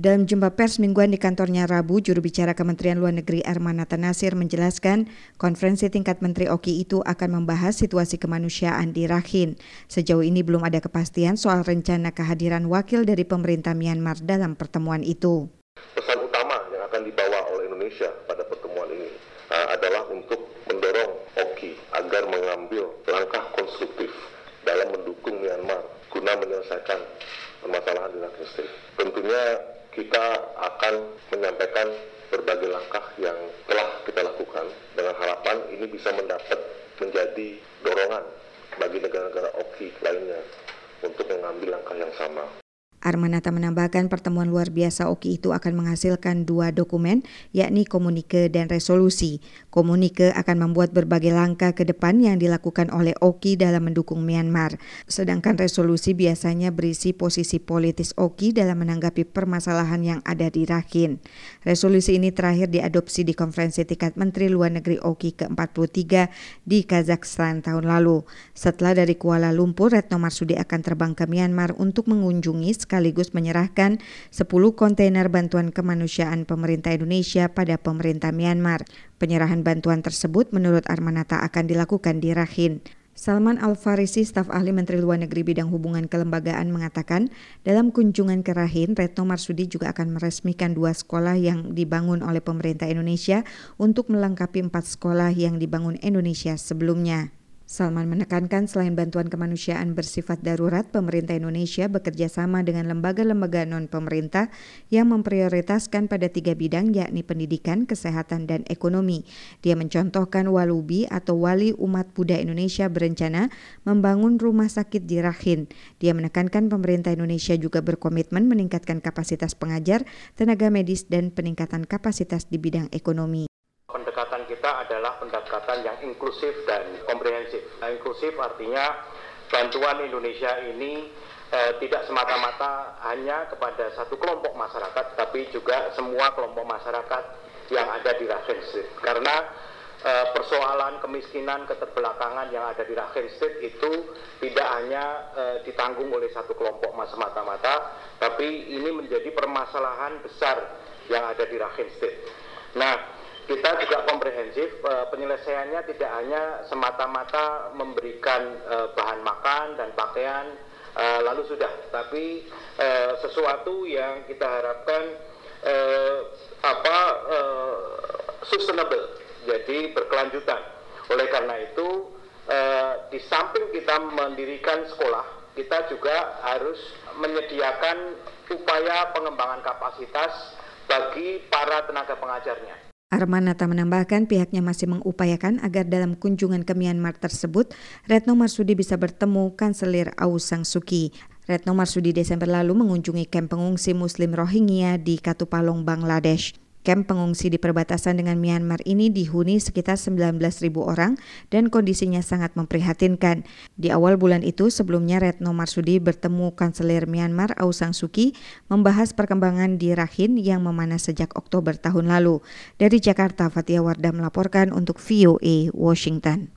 Dalam jumpa pers mingguan di kantornya Rabu, juru bicara Kementerian Luar Negeri Armanata Nasir menjelaskan konferensi tingkat Menteri Oki itu akan membahas situasi kemanusiaan di Rakhine. Sejauh ini belum ada kepastian soal rencana kehadiran wakil dari pemerintah Myanmar dalam pertemuan itu. Pesan utama yang akan dibawa oleh Indonesia pada pertemuan ini uh, adalah untuk mendorong Oki agar mengambil langkah konstruktif dalam mendukung Myanmar guna menyelesaikan permasalahan di Rakhine. Tentunya kita akan menyampaikan berbagai langkah yang telah kita lakukan dengan harapan ini bisa mendapat menjadi dorongan bagi negara-negara OKI lainnya untuk mengambil langkah yang sama. Armanata menambahkan pertemuan luar biasa OKI itu akan menghasilkan dua dokumen, yakni komunike dan resolusi. Komunike akan membuat berbagai langkah ke depan yang dilakukan oleh OKI dalam mendukung Myanmar. Sedangkan resolusi biasanya berisi posisi politis OKI dalam menanggapi permasalahan yang ada di Rakhine. Resolusi ini terakhir diadopsi di konferensi tingkat Menteri Luar Negeri OKI ke-43 di Kazakhstan tahun lalu. Setelah dari Kuala Lumpur, Retno Marsudi akan terbang ke Myanmar untuk mengunjungi sekaligus menyerahkan 10 kontainer bantuan kemanusiaan pemerintah Indonesia pada pemerintah Myanmar. Penyerahan bantuan tersebut menurut Armanata akan dilakukan di Rakhine. Salman Al-Farisi, staf ahli Menteri Luar Negeri bidang hubungan kelembagaan mengatakan, dalam kunjungan ke Rahin, Retno Marsudi juga akan meresmikan dua sekolah yang dibangun oleh pemerintah Indonesia untuk melengkapi empat sekolah yang dibangun Indonesia sebelumnya. Salman menekankan selain bantuan kemanusiaan bersifat darurat, pemerintah Indonesia bekerja sama dengan lembaga-lembaga non-pemerintah yang memprioritaskan pada tiga bidang yakni pendidikan, kesehatan, dan ekonomi. Dia mencontohkan Walubi atau Wali Umat Buddha Indonesia berencana membangun rumah sakit di Rakhine. Dia menekankan pemerintah Indonesia juga berkomitmen meningkatkan kapasitas pengajar, tenaga medis, dan peningkatan kapasitas di bidang ekonomi kita adalah pendekatan yang inklusif dan komprehensif. Nah, inklusif artinya bantuan Indonesia ini eh, tidak semata-mata hanya kepada satu kelompok masyarakat, tapi juga semua kelompok masyarakat yang ada di Rakhine State. Karena eh, persoalan kemiskinan, keterbelakangan yang ada di Rakhine State itu tidak hanya eh, ditanggung oleh satu kelompok semata-mata, tapi ini menjadi permasalahan besar yang ada di Rakhine State. Nah, kita juga komprehensif uh, penyelesaiannya tidak hanya semata-mata memberikan uh, bahan makan dan pakaian uh, lalu sudah tapi sesuatu yang kita harapkan apa sustainable jadi berkelanjutan. Oleh karena itu di samping kita mendirikan sekolah kita juga harus menyediakan upaya pengembangan kapasitas bagi para tenaga pengajarnya Armanata menambahkan pihaknya masih mengupayakan agar dalam kunjungan ke Myanmar tersebut, Retno Marsudi bisa bertemu Kanselir Aung San Suu Kyi. Retno Marsudi Desember lalu mengunjungi kamp pengungsi Muslim Rohingya di Katupalong, Bangladesh. Kamp pengungsi di perbatasan dengan Myanmar ini dihuni sekitar 19.000 orang dan kondisinya sangat memprihatinkan. Di awal bulan itu, sebelumnya Retno Marsudi bertemu Kanselir Myanmar Aung San Suu Kyi membahas perkembangan di Rakhine yang memanas sejak Oktober tahun lalu. Dari Jakarta, Fatia Wardah melaporkan untuk VOA Washington.